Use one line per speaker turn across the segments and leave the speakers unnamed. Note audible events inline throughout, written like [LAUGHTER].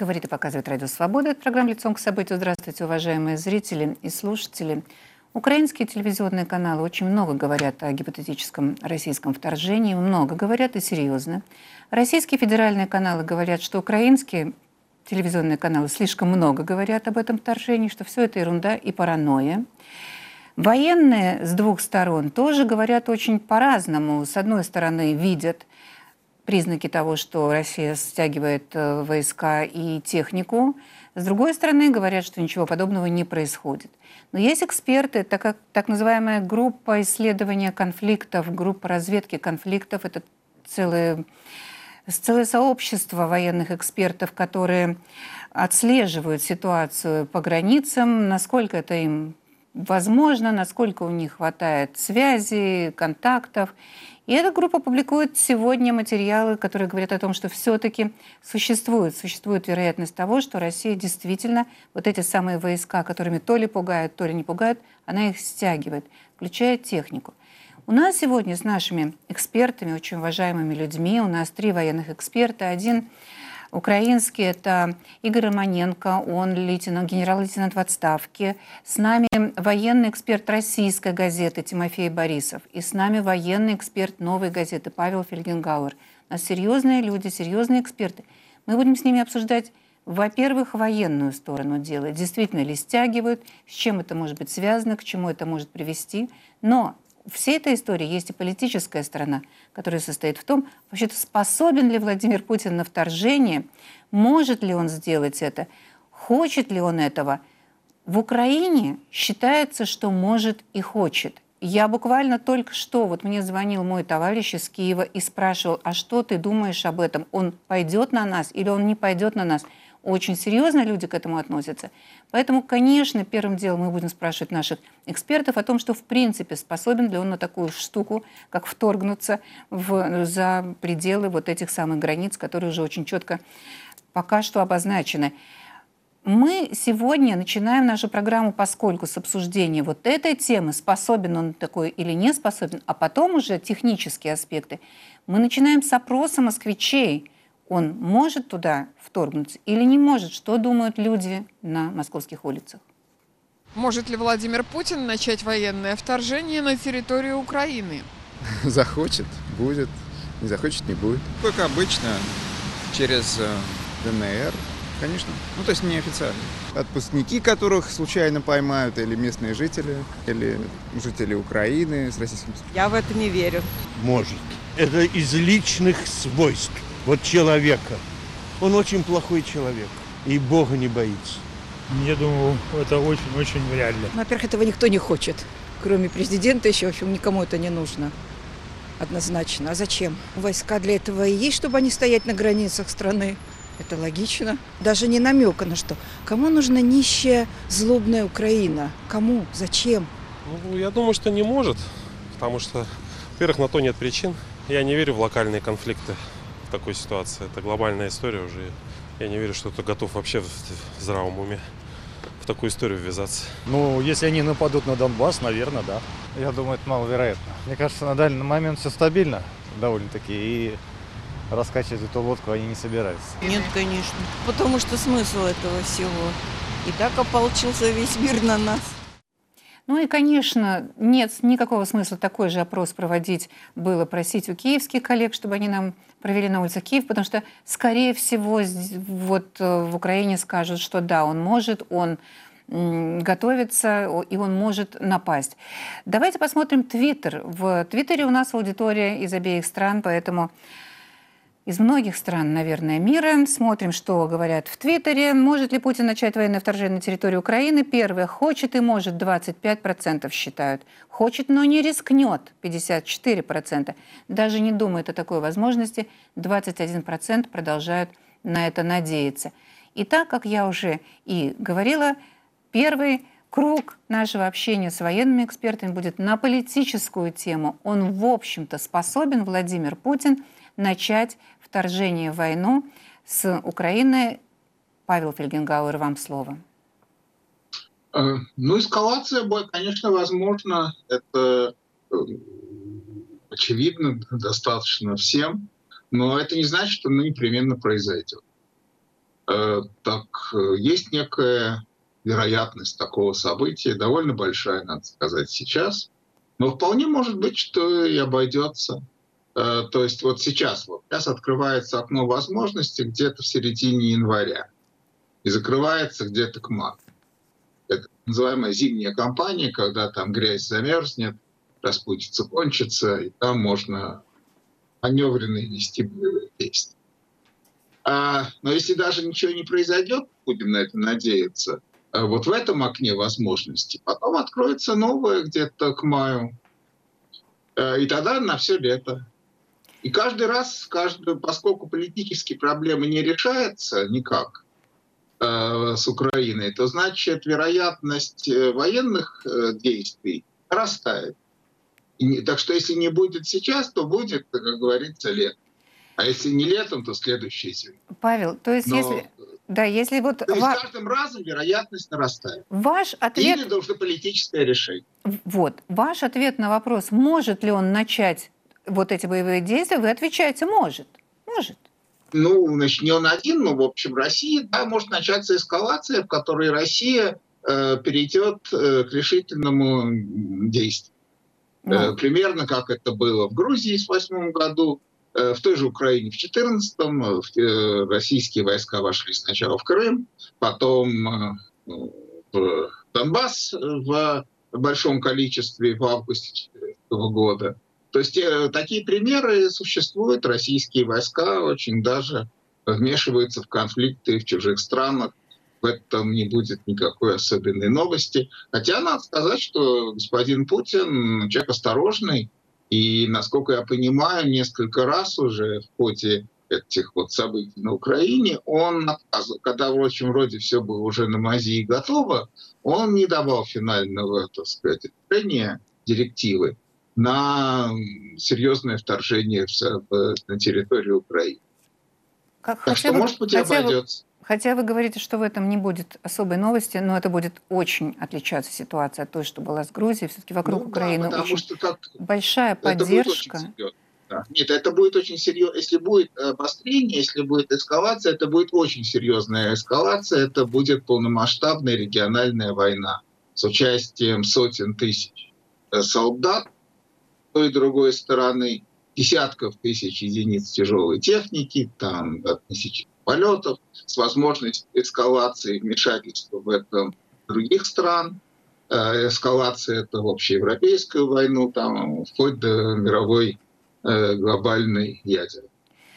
Говорит и показывает Радио Свобода. Это программа «Лицом к событию». Здравствуйте, уважаемые зрители и слушатели. Украинские телевизионные каналы очень много говорят о гипотетическом российском вторжении, много говорят и серьезно. Российские федеральные каналы говорят, что украинские телевизионные каналы слишком много говорят об этом вторжении, что все это ерунда и паранойя. Военные с двух сторон тоже говорят очень по-разному. С одной стороны, видят признаки того, что Россия стягивает э, войска и технику. С другой стороны, говорят, что ничего подобного не происходит. Но есть эксперты, так как так называемая группа исследования конфликтов, группа разведки конфликтов, это целое, целое сообщество военных экспертов, которые отслеживают ситуацию по границам, насколько это им возможно, насколько у них хватает связи, контактов. И эта группа публикует сегодня материалы, которые говорят о том, что все-таки существует, существует вероятность того, что Россия действительно вот эти самые войска, которыми то ли пугают, то ли не пугают, она их стягивает, включая технику. У нас сегодня с нашими экспертами, очень уважаемыми людьми, у нас три военных эксперта, один Украинский – это Игорь Романенко, он лейтенант, генерал-лейтенант в отставке. С нами военный эксперт российской газеты Тимофей Борисов. И с нами военный эксперт новой газеты Павел Фельгенгауэр. У нас серьезные люди, серьезные эксперты. Мы будем с ними обсуждать во-первых, военную сторону дела. Действительно ли стягивают, с чем это может быть связано, к чему это может привести. Но всей этой истории есть и политическая сторона, которая состоит в том, вообще-то способен ли Владимир Путин на вторжение, может ли он сделать это, хочет ли он этого. В Украине считается, что может и хочет. Я буквально только что, вот мне звонил мой товарищ из Киева и спрашивал, а что ты думаешь об этом? Он пойдет на нас или он не пойдет на нас? Очень серьезно люди к этому относятся. Поэтому, конечно, первым делом мы будем спрашивать наших экспертов о том, что в принципе способен ли он на такую штуку, как вторгнуться в, за пределы вот этих самых границ, которые уже очень четко пока что обозначены. Мы сегодня начинаем нашу программу, поскольку с обсуждения вот этой темы, способен он такой или не способен, а потом уже технические аспекты, мы начинаем с опроса москвичей – он может туда вторгнуться или не может? Что думают люди на московских улицах?
Может ли Владимир Путин начать военное вторжение на территорию Украины? [LAUGHS]
Захочет, будет. Не захочет, не будет. Как обычно, через э, ДНР, конечно. Ну, то есть неофициально. Отпускники, которых случайно поймают, или местные жители, или жители Украины с российским...
Я в это не верю.
Может. Это из личных свойств вот человека. Он очень плохой человек и Бога не боится.
Я думаю, это очень-очень вряд ли.
Во-первых, этого никто не хочет. Кроме президента еще, в общем, никому это не нужно. Однозначно. А зачем? Войска для этого и есть, чтобы они стоять на границах страны. Это логично. Даже не намека на что. Кому нужна нищая, злобная Украина? Кому? Зачем?
Ну, я думаю, что не может. Потому что, во-первых, на то нет причин. Я не верю в локальные конфликты такой ситуации. Это глобальная история уже. Я не верю, что кто готов вообще в здравом уме в такую историю ввязаться.
Ну, если они нападут на Донбасс, наверное, да.
Я думаю, это маловероятно. Мне кажется, на данный момент все стабильно довольно-таки. И раскачивать эту лодку они не собираются.
Нет, конечно. Потому что смысл этого всего? И так ополчился весь мир на нас.
Ну и, конечно, нет никакого смысла такой же опрос проводить было просить у киевских коллег, чтобы они нам провели на улицах Киев, потому что, скорее всего, вот э, в Украине скажут, что да, он может, он готовится, и он может напасть. Давайте посмотрим Твиттер. В Твиттере у нас аудитория из обеих стран, поэтому из многих стран, наверное, мира. Смотрим, что говорят в Твиттере. Может ли Путин начать военное вторжение на территорию Украины? Первое. Хочет и может. 25% считают. Хочет, но не рискнет. 54%. Даже не думает о такой возможности. 21% продолжают на это надеяться. И так, как я уже и говорила, первый круг нашего общения с военными экспертами будет на политическую тему. Он, в общем-то, способен, Владимир Путин, начать вторжение в войну с Украиной. Павел Фельгенгауэр, вам слово.
Э, ну, эскалация, конечно, возможно. Это э, очевидно достаточно всем. Но это не значит, что она непременно произойдет. э, так есть некая вероятность такого события, довольно большая, надо сказать, сейчас. Но вполне может быть, что и обойдется. Э, то есть вот сейчас, вот сейчас открывается окно возможностей где-то в середине января и закрывается где-то к марту. Это называемая зимняя кампания, когда там грязь замерзнет, распутится, кончится, и там можно маневренные вести боевые действия. А, но если даже ничего не произойдет, будем на это надеяться, а вот в этом окне возможностей, потом откроется новое где-то к маю, а, и тогда на все лето. И каждый раз, каждый, поскольку политические проблемы не решаются никак э, с Украиной, то значит вероятность э, военных э, действий растает. И, так что если не будет сейчас, то будет, как говорится, летом. А если не летом, то следующий зимой.
Павел, то есть
Но,
если... Да, если вот...
То есть ва... каждым разом вероятность нарастает.
Ваш ответ...
Или должно политическое решение.
Вот. Ваш ответ на вопрос, может ли он начать вот эти боевые действия, вы отвечаете, может. Может.
Ну, значит, не он один, но, в общем, Россия, да, может начаться эскалация, в которой Россия э, перейдет э, к решительному действию. Ну. Э, примерно как это было в Грузии в восьмом году, э, в той же Украине в 14-м. Э, российские войска вошли сначала в Крым, потом в Донбасс в большом количестве в августе 2014 года. То есть такие примеры существуют. Российские войска очень даже вмешиваются в конфликты в чужих странах в этом не будет никакой особенной новости. Хотя надо сказать, что господин Путин человек осторожный, и, насколько я понимаю, несколько раз уже в ходе этих вот событий на Украине, он, когда, в общем, вроде все было уже на мази и готово, он не давал финального, так сказать, решения, директивы на серьезное вторжение в, на территорию Украины.
Как, так что, бы, может быть, обойдется. Хотя вы говорите, что в этом не будет особой новости, но это будет очень отличаться ситуация от той, что была с Грузией. Все-таки вокруг ну, Украины да, очень что как... большая поддержка.
Да. Нет, это будет очень серьезно. Если будет обострение, если будет эскалация, это будет очень серьезная эскалация. Это будет полномасштабная региональная война с участием сотен тысяч э, солдат той и другой стороны, десятков тысяч единиц тяжелой техники, там до тысячи полетов, с возможностью эскалации вмешательства в этом других стран, э, эскалация это общеевропейскую войну, там, вплоть до мировой э, глобальной ядерной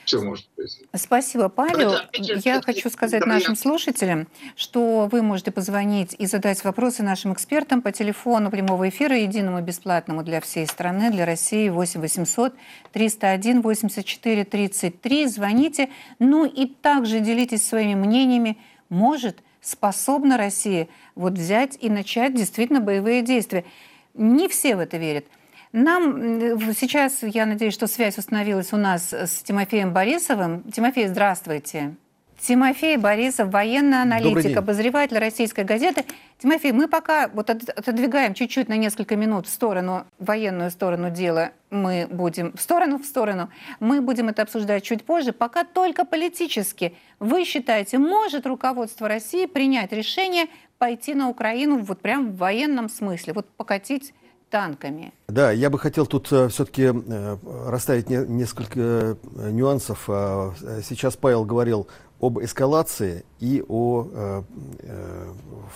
все может произойти.
Спасибо, Павел. Я хочу сказать нашим слушателям, что вы можете позвонить и задать вопросы нашим экспертам по телефону прямого эфира, единому бесплатному для всей страны, для России 8 800 301 84 33. Звоните. Ну и также делитесь своими мнениями. Может, способна Россия вот взять и начать действительно боевые действия. Не все в это верят. Нам сейчас, я надеюсь, что связь установилась у нас с Тимофеем Борисовым. Тимофей, здравствуйте. Тимофей Борисов, военный аналитик, обозреватель российской газеты. Тимофей, мы пока вот отодвигаем чуть-чуть на несколько минут в сторону, военную сторону дела, мы будем, в сторону, в сторону, мы будем это обсуждать чуть позже, пока только политически. Вы считаете, может руководство России принять решение пойти на Украину вот прям в военном смысле, вот покатить танками.
Да, я бы хотел тут э, все-таки э, расставить не, несколько э, нюансов. Э, сейчас Павел говорил об эскалации и о э, э,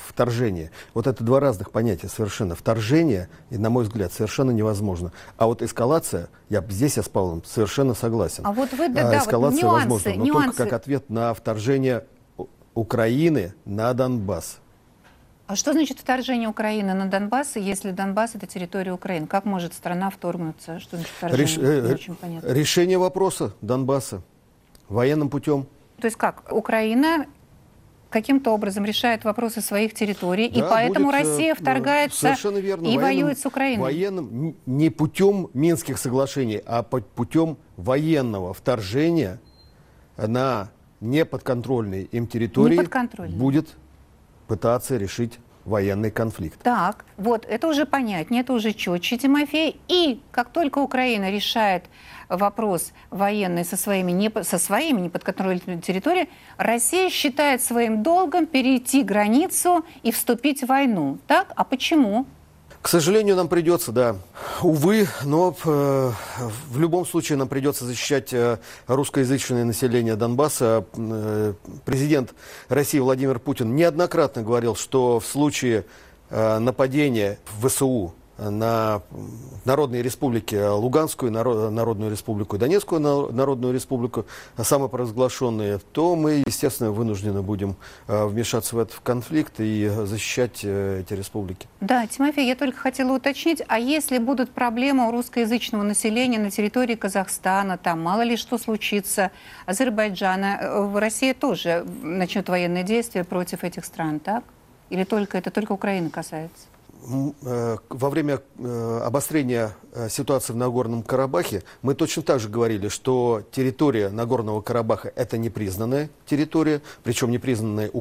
вторжении. Вот это два разных понятия совершенно. Вторжение, и, на мой взгляд, совершенно невозможно. А вот эскалация, я здесь я с Павлом совершенно согласен.
А вот вы, да, а,
эскалация
вот нюансы,
возможна, но
нюансы.
только как ответ на вторжение Украины на Донбасс.
А что значит вторжение Украины на Донбасс, если Донбасс это территория Украины? Как может страна вторгнуться? Что значит вторжение? Реш...
Не очень понятно. Решение вопроса Донбасса военным путем.
То есть как? Украина каким-то образом решает вопросы своих территорий, да, и поэтому будет, Россия вторгается верно, и военным, воюет с Украиной.
Военным не путем Минских соглашений, а путем военного вторжения на неподконтрольные им территории будет пытаться решить военный конфликт.
Так, вот, это уже понятнее, это уже четче, Тимофей. И как только Украина решает вопрос военный со своими, не, со своими неподконтрольными территориями, Россия считает своим долгом перейти границу и вступить в войну. Так? А почему?
К сожалению, нам придется, да. Увы, но э, в любом случае нам придется защищать э, русскоязычное население Донбасса. Э, президент России Владимир Путин неоднократно говорил, что в случае э, нападения в ВСУ на Народные республики Луганскую, Народную республику Донецкую Народную республику, самопровозглашенные, то мы, естественно, вынуждены будем э, вмешаться в этот конфликт и защищать э, эти республики.
Да, Тимофей, я только хотела уточнить, а если будут проблемы у русскоязычного населения на территории Казахстана, там мало ли что случится, Азербайджана, э, Россия тоже начнет военные действия против этих стран, так? Или только это только Украины касается?
Э, во время э, обострения э, ситуации в Нагорном Карабахе мы точно так же говорили, что территория Нагорного Карабаха это непризнанная территория, причем непризнанная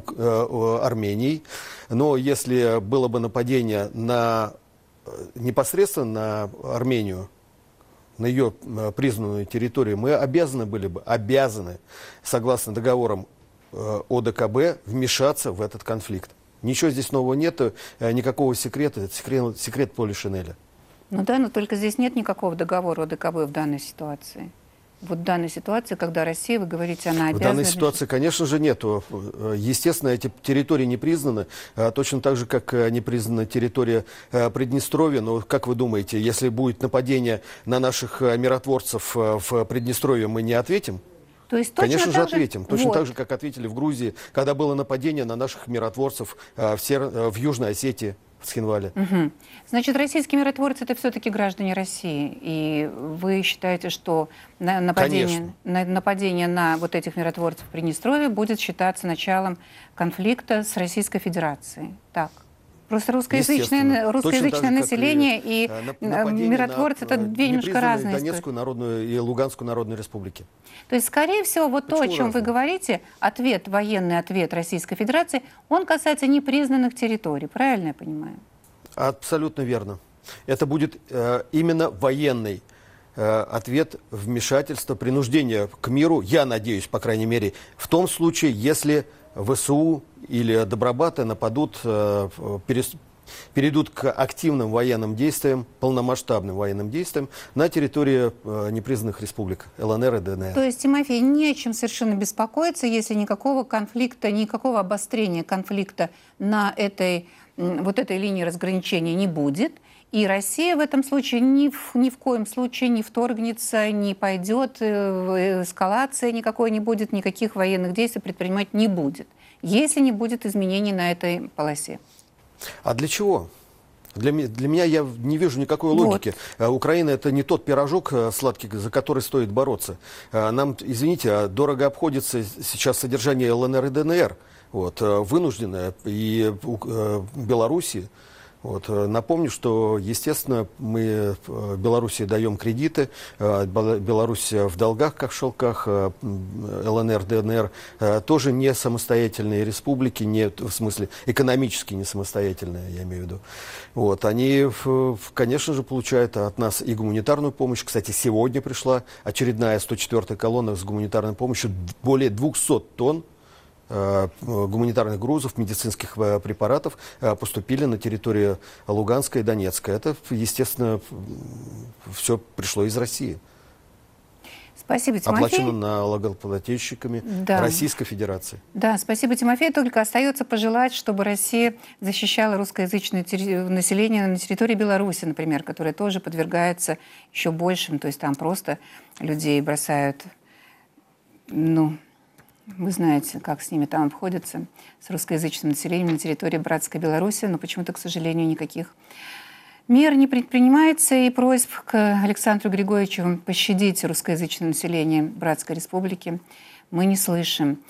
Арменией. Но если было бы нападение на непосредственно на Армению, на ее признанную территорию, мы обязаны были бы, обязаны, согласно договорам ОДКБ, вмешаться в этот конфликт. Ничего здесь нового нет, э, никакого секрета. Это секрет, секрет Поли Шинеля.
Ну да, но только здесь нет никакого договора ОДКБ в данной ситуации. Вот в данной ситуации, когда Россия, вы говорите, она обязана...
В данной ситуации, конечно же, нету. Естественно, эти территории не признаны, а точно так же, как не признана территория э, Приднестровья. Но как вы думаете, если будет нападение на наших э, миротворцев в Приднестровье, мы не ответим?
То есть
точно Конечно же ответим. Же... Точно вот. так же, как ответили в Грузии, когда было нападение на наших миротворцев э, в, Сер... Э, в Южной Осетии. В Схинвале.
Угу. Значит, российские миротворцы это все-таки граждане России. И вы считаете, что нападение, на, нападение на вот этих миротворцев в Приднестровье будет считаться началом конфликта с Российской Федерацией? Так. Просто русскоязычное, русскоязычное население как и, и э, миротворцы это две немножко разные
Донецкую истории. народную и Луганскую народную республики.
То есть, скорее всего, вот Почему то, о чем разные? вы говорите, ответ, военный ответ Российской Федерации, он касается непризнанных территорий. Правильно я понимаю?
Абсолютно верно. Это будет э, именно военный э, ответ вмешательства, принуждения к миру, я надеюсь, по крайней мере, в том случае, если ВСУ или Добробаты нападут, э, перейдут к активным военным действиям, полномасштабным военным действиям на территории э, непризнанных республик ЛНР и ДНР.
То есть, Тимофей, не о чем совершенно беспокоиться, если никакого конфликта, никакого обострения конфликта на этой, вот этой линии разграничения не будет – и Россия в этом случае ни в, ни в коем случае не вторгнется, не пойдет, э, эскалации никакой не будет, никаких военных действий предпринимать не будет, если не будет изменений на этой полосе.
А для чего? Для, для меня я не вижу никакой логики. Вот. Э, Украина это не тот пирожок э, сладкий, за который стоит бороться. Нам, извините, а дорого обходится сейчас содержание ЛНР и ДНР. Вот, вынужденное и Белоруссии. Вот. Э, напомню, что, естественно, мы э, Беларуси даем кредиты, э, Беларусь в долгах, как в шелках, ЛНР, ДНР тоже не самостоятельные республики, не, в смысле экономически не самостоятельные, я имею в виду. Вот. Они, конечно же, получают от нас и гуманитарную помощь. Кстати, сегодня пришла очередная 104-я колонна с гуманитарной помощью, более 200 тонн гуманитарных грузов, медицинских э, препаратов э, поступили на территорию Луганской и Донецкой. Это, естественно, все пришло из России.
Спасибо, Тимофей.
Оплачено налогоплательщиками да. Российской Федерации.
Да, спасибо, Тимофей. Только остается пожелать, чтобы Россия защищала русскоязычное население на территории Беларуси, например, которое тоже подвергается еще большим, то есть там просто людей бросают, ну, вы знаете, как с ними там обходятся, с русскоязычным населением на территории братской Беларуси, но почему-то, к сожалению, никаких мер не предпринимается, и просьб к Александру Григорьевичу пощадить русскоязычное население Братской Республики мы не слышим.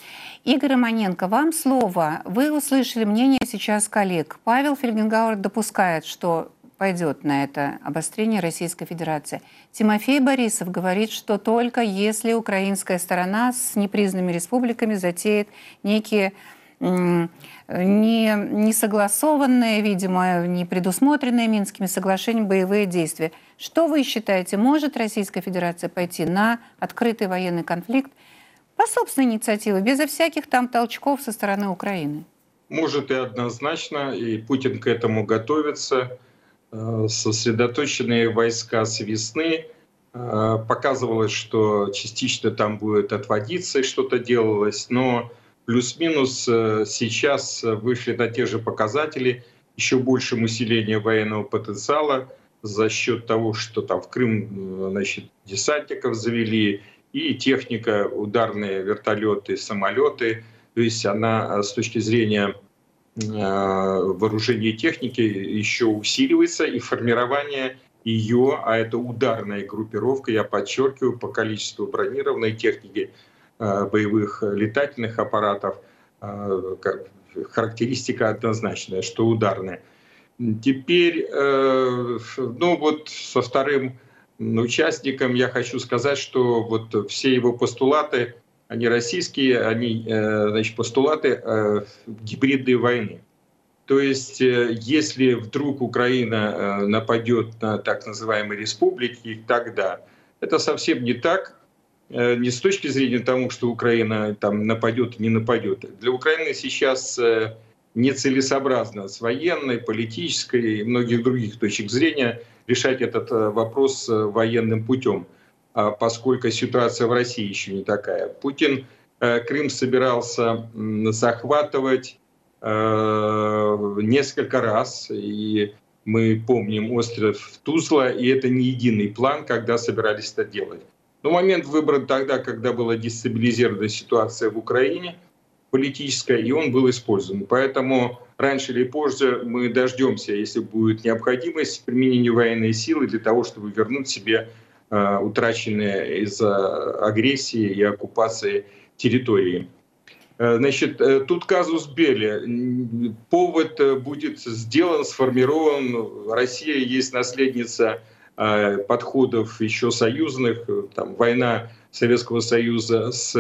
Игорь Романенко, вам слово. Вы услышали мнение сейчас коллег. Павел Фельгенгауэр допускает, что пойдет на это обострение Российской Федерации. Тимофей Борисов говорит, что только если украинская сторона с непризнанными республиками затеет некие не, не согласованные, видимо, не предусмотренные Минскими соглашениями боевые действия. Что вы считаете, может Российская Федерация пойти на открытый военный конфликт по собственной инициативе, безо всяких там толчков со стороны Украины?
Может и однозначно, и Путин к этому готовится. Э, сосредоточенные войска с весны. Э, показывалось, что частично там будет отводиться и что-то делалось, но плюс-минус э, сейчас вышли на те же показатели, еще большим усиление военного потенциала за счет того, что там в Крым значит, десантников завели, и техника, ударные вертолеты, самолеты. То есть она с точки зрения вооружения и техники еще усиливается, и формирование ее, а это ударная группировка, я подчеркиваю, по количеству бронированной техники, э, боевых летательных аппаратов, э, характеристика однозначная, что ударная. Теперь, ну вот со вторым участником я хочу сказать, что вот все его постулаты, они российские, они, э, значит, постулаты э, гибридной войны. То есть, э, если вдруг Украина нападет на так называемые республики, тогда это совсем не так, не с точки зрения того, что Украина там нападет, не нападет. Для Украины сейчас нецелесообразно с военной, политической и многих других точек зрения решать этот вопрос военным путем. А поскольку ситуация в России еще не такая. Путин э, Крым собирался захватывать э, несколько раз, и мы помним остров Тузла, и это не единый план, когда собирались это делать. Но момент выбран тогда, когда была дестабилизирована ситуация в Украине политическая, и он был использован. Поэтому раньше или позже мы дождемся, если будет необходимость применения военной силы для того, чтобы вернуть себе утраченные из-за агрессии и оккупации территории. Э, значит, э, тут казус Белли. Повод будет сделан, сформирован. Россия есть наследница подходов еще союзных. Там война Советского Союза с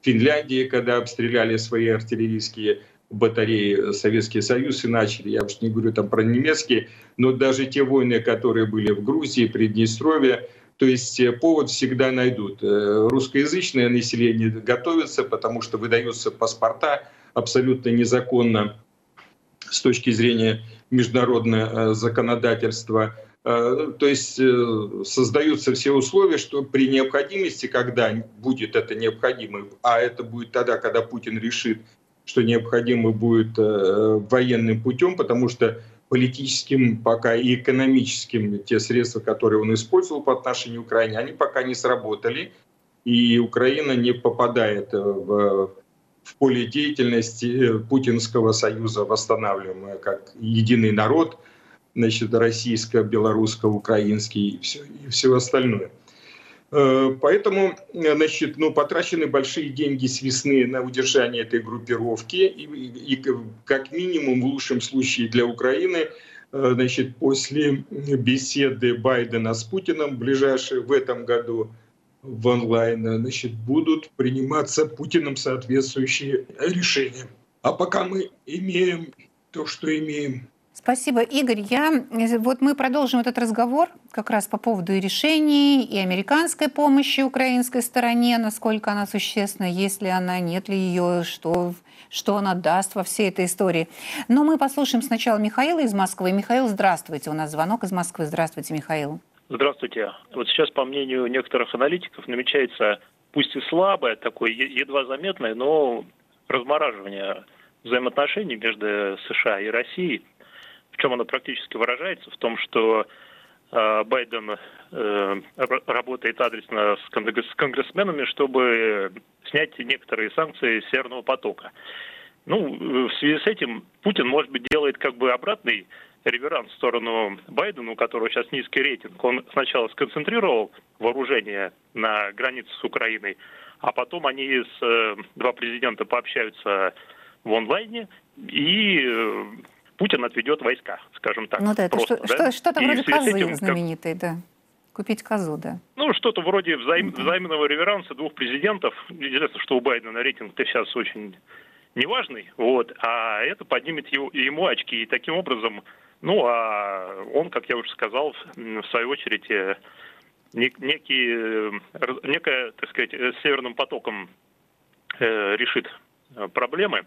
Финляндией, когда обстреляли свои артиллерийские батареи Советский Союз и начали. Я уж не говорю там про немецкие, но даже те войны, которые были в Грузии, Приднестровье, то есть э, повод всегда найдут. Э, русскоязычное население готовится, потому что выдаются паспорта абсолютно незаконно с точки зрения международного э, законодательства. То есть создаются все условия, что при необходимости, когда будет это необходимо, а это будет тогда, когда Путин решит, что необходимо будет военным путем, потому что политическим, пока и экономическим, те средства, которые он использовал по отношению к Украине, они пока не сработали, и Украина не попадает в, в поле деятельности Путинского союза восстанавливаемого как единый народ, значит, российско-белорусско-украинский и все, и все остальное. Э, поэтому значит, ну, потрачены большие деньги с весны на удержание этой группировки. И, и, как минимум, в лучшем случае для Украины, э, значит, после беседы Байдена с Путиным, ближайшей в этом году в онлайн, значит, будут приниматься Путиным соответствующие решения. А пока мы имеем то, что имеем,
Спасибо, Игорь. Я, вот мы продолжим этот разговор как раз по поводу и решений, и американской помощи украинской стороне, насколько она существенна, есть ли она, нет ли ее, что, что она даст во всей этой истории. Но мы послушаем сначала Михаила из Москвы. Михаил, здравствуйте. У нас звонок из Москвы. Здравствуйте, Михаил.
Здравствуйте. Вот сейчас, по мнению некоторых аналитиков, намечается, пусть и слабое, такое едва заметное, но размораживание взаимоотношений между США и Россией – в чем оно практически выражается? В том, что э, Байден э, работает адресно с, конгресс, с конгрессменами, чтобы снять некоторые санкции Северного потока. Ну, в связи с этим Путин, может быть, делает как бы обратный реверанс в сторону Байдена, у которого сейчас низкий рейтинг. Он сначала сконцентрировал вооружение на границе с Украиной, а потом они с э, два президента пообщаются в онлайне и Путин отведет войска, скажем так.
Ну да, это что, да? что, что-то вроде козы этим, знаменитой, да. Купить козу, да.
Ну, что-то вроде взаим, взаимного реверанса двух президентов. Интересно, что у Байдена рейтинг-то сейчас очень неважный, вот, а это поднимет его, ему очки, и таким образом, ну, а он, как я уже сказал, в свою очередь, э, некий, э, некая, так сказать, э, северным потоком решит проблемы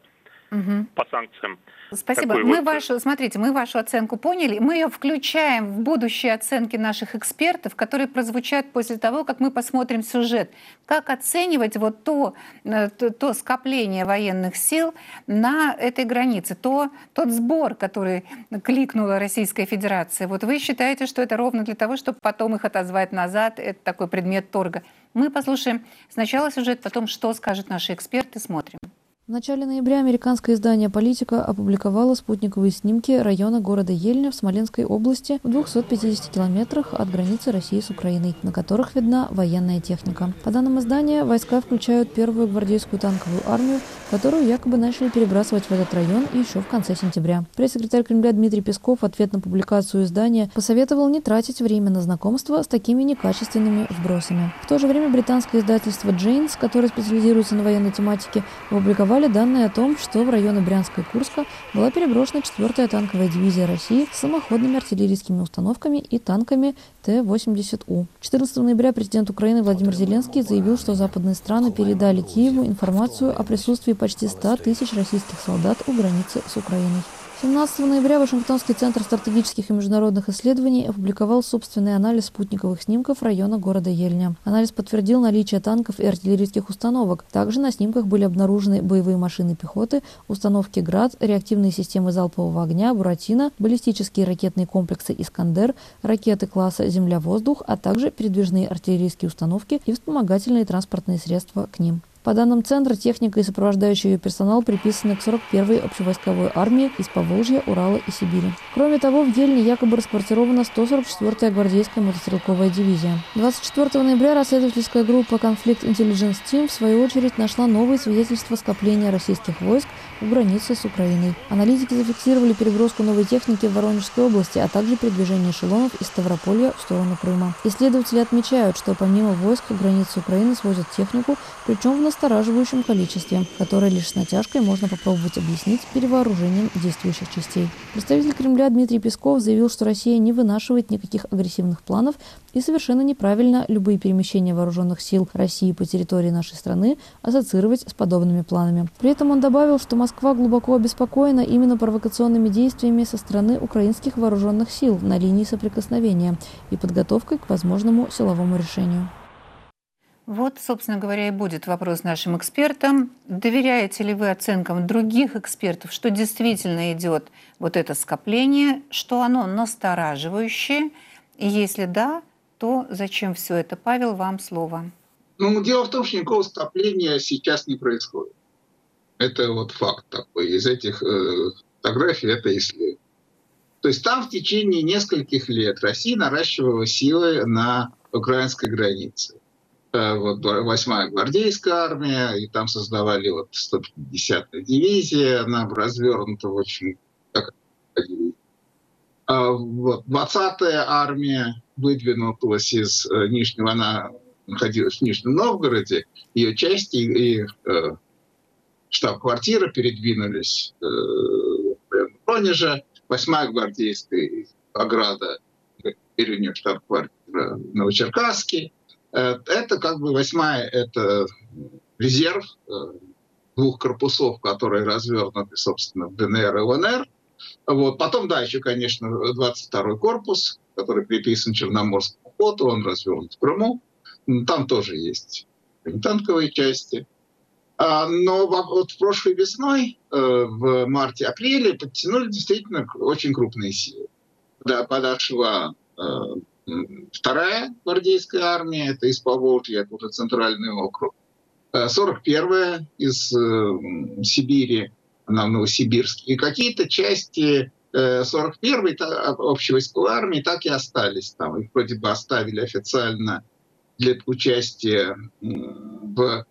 угу. по санкциям.
Спасибо. Такой мы вот... вашу, смотрите, мы вашу оценку поняли. Мы ее включаем в будущие оценки наших экспертов, которые прозвучат после того, как мы посмотрим сюжет. Как оценивать вот то, э, то, то скопление военных сил на этой границе, то, тот сбор, который кликнула Российская Федерация. Вот вы считаете, что это ровно для того, чтобы потом их отозвать назад? Это такой предмет торга. Мы послушаем сначала сюжет, потом что скажут наши эксперты, смотрим.
В начале ноября американское издание «Политика» опубликовало спутниковые снимки района города Ельня в Смоленской области в 250 километрах от границы России с Украиной, на которых видна военная техника. По данным издания, войска включают первую гвардейскую танковую армию, которую якобы начали перебрасывать в этот район еще в конце сентября. Пресс-секретарь Кремля Дмитрий Песков в ответ на публикацию издания посоветовал не тратить время на знакомство с такими некачественными вбросами. В то же время британское издательство «Джейнс», которое специализируется на военной тематике, опубликовало опубликовали данные о том, что в районы Брянска и Курска была переброшена 4-я танковая дивизия России с самоходными артиллерийскими установками и танками Т-80У. 14 ноября президент Украины Владимир Зеленский заявил, что западные страны передали Киеву информацию о присутствии почти 100 тысяч российских солдат у границы с Украиной. 17 ноября Вашингтонский центр стратегических и международных исследований опубликовал собственный анализ спутниковых снимков района города Ельня. Анализ подтвердил наличие танков и артиллерийских установок. Также на снимках были обнаружены боевые машины пехоты, установки «Град», реактивные системы залпового огня, «Буратино», баллистические ракетные комплексы «Искандер», ракеты класса «Земля-воздух», а также передвижные артиллерийские установки и вспомогательные транспортные средства к ним. По данным Центра, техника и сопровождающий ее персонал приписаны к 41-й общевойсковой армии из Поволжья, Урала и Сибири. Кроме того, в Ельне якобы расквартирована 144-я гвардейская мотострелковая дивизия. 24 ноября расследовательская группа Conflict Intelligence Team в свою очередь нашла новые свидетельства скопления российских войск у границы с Украиной. Аналитики зафиксировали переброску новой техники в Воронежской области, а также передвижение эшелонов из Ставрополья в сторону Крыма. Исследователи отмечают, что помимо войск границы Украины свозят технику, причем в настораживающем количестве, которое лишь с натяжкой можно попробовать объяснить перевооружением действующих частей. Представитель Кремля Дмитрий Песков заявил, что Россия не вынашивает никаких агрессивных планов и совершенно неправильно любые перемещения вооруженных сил России по территории нашей страны ассоциировать с подобными планами. При этом он добавил, что Москва глубоко обеспокоена именно провокационными действиями со стороны украинских вооруженных сил на линии соприкосновения и подготовкой к возможному силовому решению.
Вот, собственно говоря, и будет вопрос нашим экспертам. Доверяете ли вы оценкам других экспертов, что действительно идет вот это скопление, что оно настораживающее? И если да, то зачем все это? Павел, вам слово.
Ну, дело в том, что никакого скопления сейчас не происходит. Это вот факт такой. Из этих э, фотографий это исследование. То есть там в течение нескольких лет Россия наращивала силы на украинской границе. Э, вот 8-я гвардейская армия, и там создавали вот 150-я дивизия, она развернута в очень как а, вот, 20-я армия выдвинулась из э, Нижнего, она находилась в Нижнем Новгороде, ее части и э, штаб-квартира передвинулись э, в Воронеже, 8-я гвардейская ограда, нее штаб-квартира Новочеркасске, Э, это как бы восьмая, это резерв э, двух корпусов, которые развернуты, собственно, в ДНР и ЛНР. Вот. Потом, да, еще, конечно, 22-й корпус, который приписан Черноморскому флоту, он развернут в Крыму. Там тоже есть танковые части. А, но вот прошлой весной, э, в марте-апреле, подтянули действительно очень крупные силы. Подошла Вторая гвардейская армия, это из Поволжья, это центральный округ. 41-я э, из э, Сибири, она в Новосибирске. И какие-то части 41-й э, общевойсковой армии так и остались там. Их вроде бы оставили официально для участия в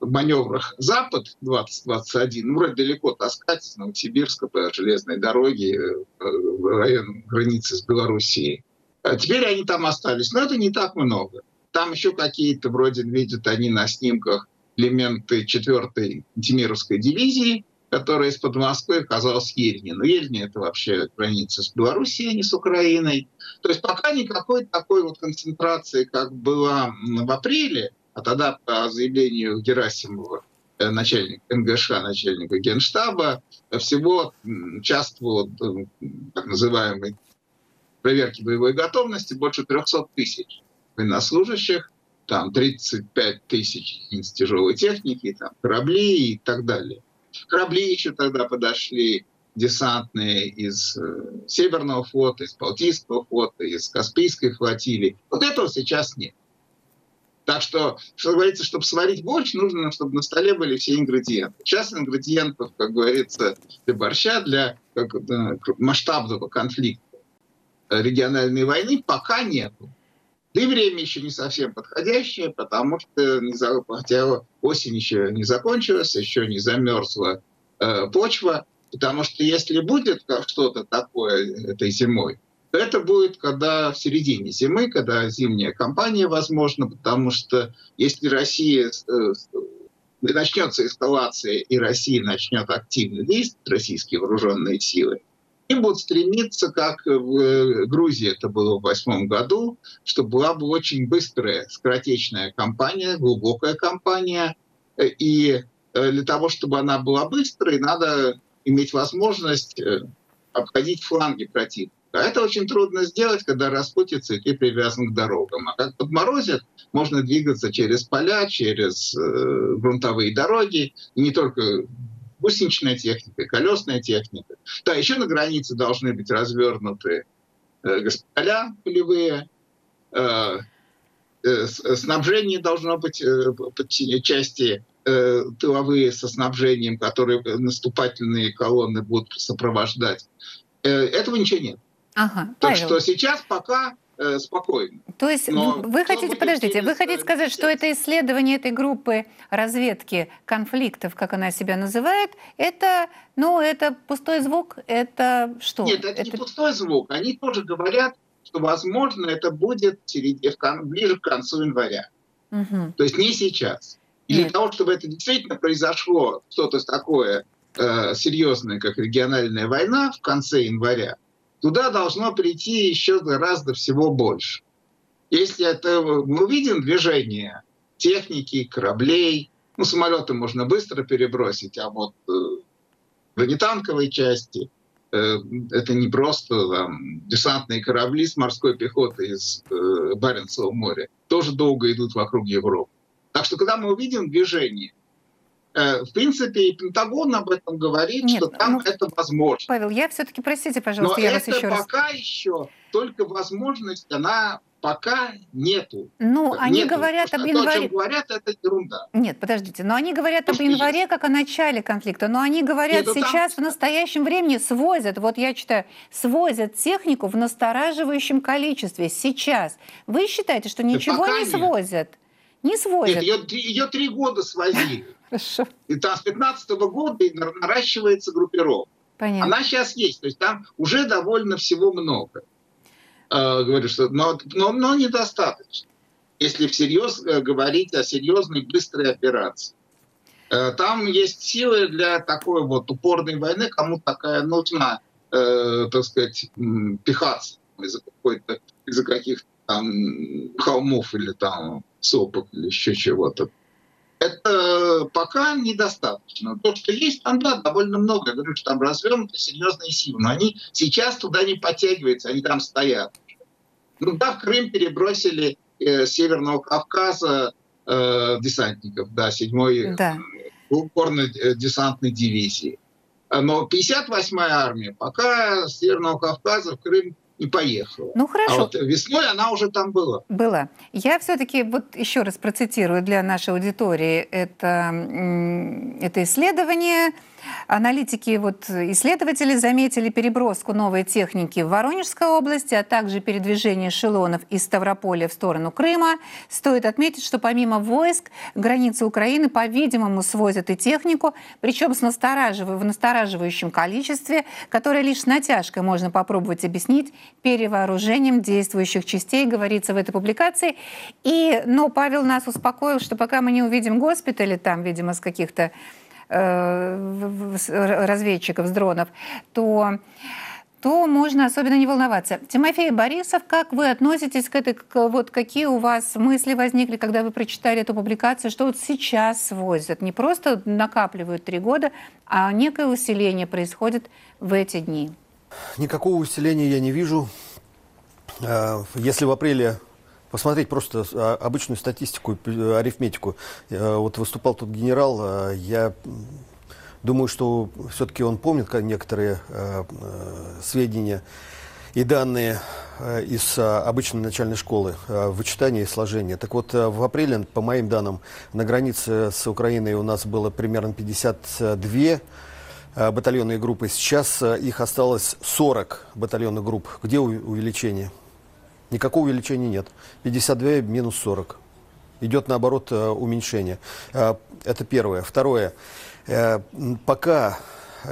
маневрах Запад 2021, ну, вроде далеко таскать из Новосибирска по железной дороге в район границы с Белоруссией. А теперь они там остались, но это не так много. Там еще какие-то, вроде видят они на снимках, элементы 4-й Тимировской дивизии, которая из-под Москвы оказалась в Ельне. Но Ельне — это вообще граница с Белоруссией, а не с Украиной. То есть пока никакой такой вот концентрации, как была в апреле, а тогда по заявлению Герасимова, э, начальник НГШ, начальника Генштаба, всего участвовало в так называемой проверке боевой готовности больше 300 тысяч военнослужащих, там 35 тысяч единиц тяжелой техники, там корабли и так далее. Корабли еще тогда подошли десантные из э, Северного флота, из Балтийского флота, из Каспийской флотилии. Вот этого сейчас нет. Так что, что говорится, чтобы сварить борщ, нужно, чтобы на столе были все ингредиенты. Сейчас ингредиентов, как говорится, для борща, для как, да, масштабного конфликта региональной войны пока нету. Да и время еще не совсем подходящее, потому что не за, хотя осень еще не закончилась, еще не замерзла э, почва, потому что если будет что-то такое этой зимой, то это будет когда в середине зимы, когда зимняя кампания возможно, потому что если Россия э, начнется эскалация и Россия начнет активно действовать, российские вооруженные силы, и будут стремиться, как в э, Грузии это было в восьмом году, чтобы была бы очень быстрая, скоротечная кампания, глубокая кампания. И э, для того, чтобы она была быстрой, надо иметь возможность э, обходить фланги противника. А это очень трудно сделать, когда распутится и ты привязан к дорогам. А как подморозят, можно двигаться через поля, через э, грунтовые дороги, и не только гусеничная техника, колесная техника. Да, еще на границе должны быть развернуты э, госпиталя полевые, э, э, снабжение должно быть э, части э, тыловые со снабжением, которые наступательные колонны будут сопровождать. Э, этого ничего нет.
Ага,
так Павел. что сейчас пока э, спокойно.
То есть Но вы хотите, подождите, вы хотите сказать, что это исследование этой группы разведки конфликтов, как она себя называет, это, ну, это пустой звук, это что?
Нет, это, это... не пустой звук. Они тоже говорят, что, возможно, это будет ближе к концу января. Угу. То есть не сейчас. И для того, чтобы это действительно произошло, что-то такое э, серьезное, как региональная война в конце января, туда должно прийти еще гораздо всего больше. Если это мы увидим движение техники, кораблей, ну, самолеты можно быстро перебросить, а вот э, бронетанковые части, э, это не просто там, десантные корабли с морской пехотой из э, Баренцева моря, тоже долго идут вокруг Европы. Так что, когда мы увидим движение, Э, в принципе, и Пентагон об этом говорит, Нет, что там ну, это возможно.
Павел, я все-таки, простите, пожалуйста,
Но
я
это
вас еще
пока
раз...
еще только возможность, она пока нету.
Ну, они
нету.
говорят об
январе.
То, о
чем говорят, это ерунда.
Нет, подождите, но они говорят Просто об январе есть. как о начале конфликта, но они говорят Нет, сейчас там... в настоящем времени свозят, вот я читаю, свозят технику в настораживающем количестве сейчас. Вы считаете, что ничего не нет. Не свозят.
Нет, ее, ее три года свозили. [LAUGHS] Хорошо. И там с 15 года наращивается группировка. Понятно. Она сейчас есть, то есть там уже довольно всего много. Э, говорю, что, но, но, но недостаточно, если всерьез э, говорить о серьезной быстрой операции. Э, там есть силы для такой вот упорной войны, кому такая нужна, э, так сказать, пихаться из-за какой-то, из-за каких-то там холмов или там сопок или еще чего-то это пока недостаточно. То, что есть, там, да, довольно много. Я говорю, что там развернуты серьезные силы, но они сейчас туда не подтягиваются, они там стоят. Ну да, в Крым перебросили э, с Северного Кавказа э, десантников, да, седьмой да. упорно-десантной дивизии. Но 58-я армия пока с Северного Кавказа в Крым и поехала.
Ну хорошо. А
вот весной она уже там была.
Была. Я все-таки вот еще раз процитирую для нашей аудитории это, это исследование Аналитики, вот, исследователи заметили переброску новой техники в Воронежской области, а также передвижение эшелонов из Ставрополя в сторону Крыма. Стоит отметить, что помимо войск, границы Украины, по-видимому, свозят и технику, причем с настораживаю, в настораживающем количестве, которое лишь натяжкой можно попробовать объяснить перевооружением действующих частей, говорится в этой публикации. И, но Павел нас успокоил, что пока мы не увидим госпитали, там, видимо, с каких-то разведчиков с дронов, то то можно особенно не волноваться. Тимофей Борисов, как вы относитесь к этой, к, вот какие у вас мысли возникли, когда вы прочитали эту публикацию, что вот сейчас возят, не просто накапливают три года, а некое усиление происходит в эти дни?
Никакого усиления я не вижу. Э, если в апреле посмотреть просто а, обычную статистику, арифметику. Э, вот выступал тут генерал, я думаю, что все-таки он помнит некоторые э, э, сведения и данные из обычной начальной школы, вычитания и сложения. Так вот, в апреле, по моим данным, на границе с Украиной у нас было примерно 52 батальонные группы. Сейчас их осталось 40 батальонных групп. Где увеличение? Никакого увеличения нет. 52 минус 40. Идет, наоборот, э, уменьшение. Э, это первое. Второе. Э, пока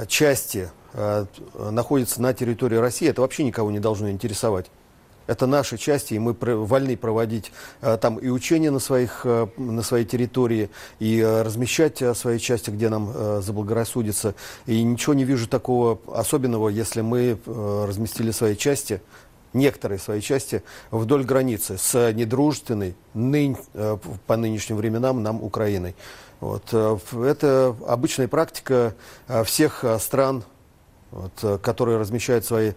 части находятся на территории России, это вообще никого не должно интересовать. Это наши части, и мы вольны проводить там и учения на, своих, на своей территории, и размещать свои части, где нам заблагорассудится. И ничего не вижу такого особенного, если мы разместили свои части некоторые свои части вдоль границы с недружественной нынь, э, по нынешним временам нам Украиной. Вот. Э, это обычная практика э, всех стран, вот, которые размещают свои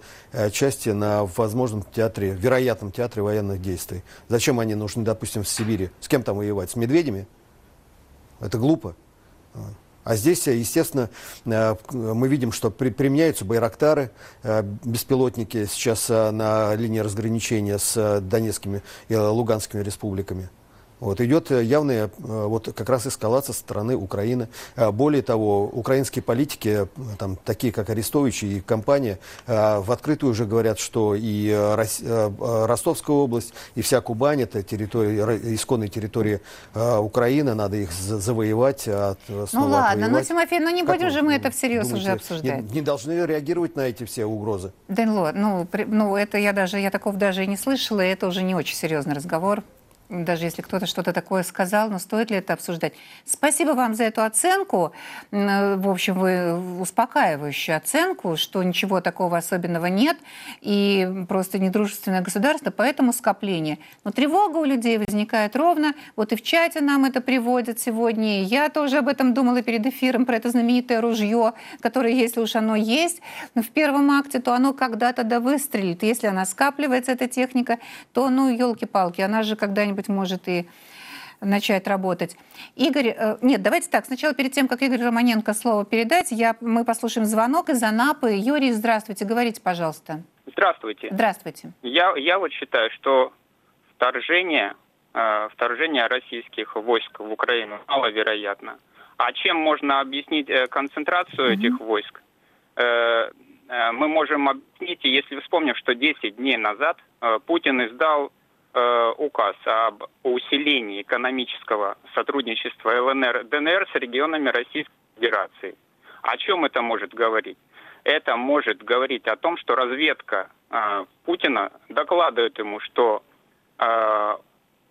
части на возможном театре, вероятном театре военных действий. Зачем они нужны, допустим, в Сибири? С кем там воевать? С медведями? Это глупо. А здесь, естественно, э, мы видим, что применяются байрактары, э, беспилотники сейчас э, на линии разграничения с Донецкими и Луганскими республиками. Вот, идет э, явная э, вот, как раз эскалация со стороны Украины. А, более того, украинские политики, там, такие как Арестович и компания, а, в открытую уже говорят, что и э, Ростовская область, и вся Кубань, это территория, исконные территории Украины, надо их завоевать.
Снова ну ладно, отвоевать. ну Тимофей, ну не как будем же мы это всерьез думаете, уже обсуждать.
Не, не должны реагировать на эти все угрозы.
Денло, ну, при, ну это я даже, я такого даже и не слышала, и это уже не очень серьезный разговор даже если кто-то что-то такое сказал, но стоит ли это обсуждать? Спасибо вам за эту оценку. В общем, вы успокаивающую оценку, что ничего такого особенного нет, и просто недружественное государство, поэтому скопление. Но тревога у людей возникает ровно. Вот и в чате нам это приводят сегодня. Я тоже об этом думала перед эфиром, про это знаменитое ружье, которое, если уж оно есть в первом акте, то оно когда-то да выстрелит. Если она скапливается, эта техника, то, ну, елки-палки, она же когда-нибудь быть, может и начать работать. Игорь, э, нет, давайте так, сначала перед тем, как Игорь Романенко слово передать, я, мы послушаем звонок из Анапы. Юрий, здравствуйте, говорите, пожалуйста.
Здравствуйте.
Здравствуйте.
Я, я вот считаю, что вторжение, э, вторжение российских войск в Украину маловероятно. А чем можно объяснить э, концентрацию mm-hmm. этих войск? Э, э, мы можем объяснить, если вспомним, что 10 дней назад Путин издал указ об усилении экономического сотрудничества ЛНР, ДНР с регионами Российской Федерации. О чем это может говорить? Это может говорить о том, что разведка э, Путина докладывает ему, что э,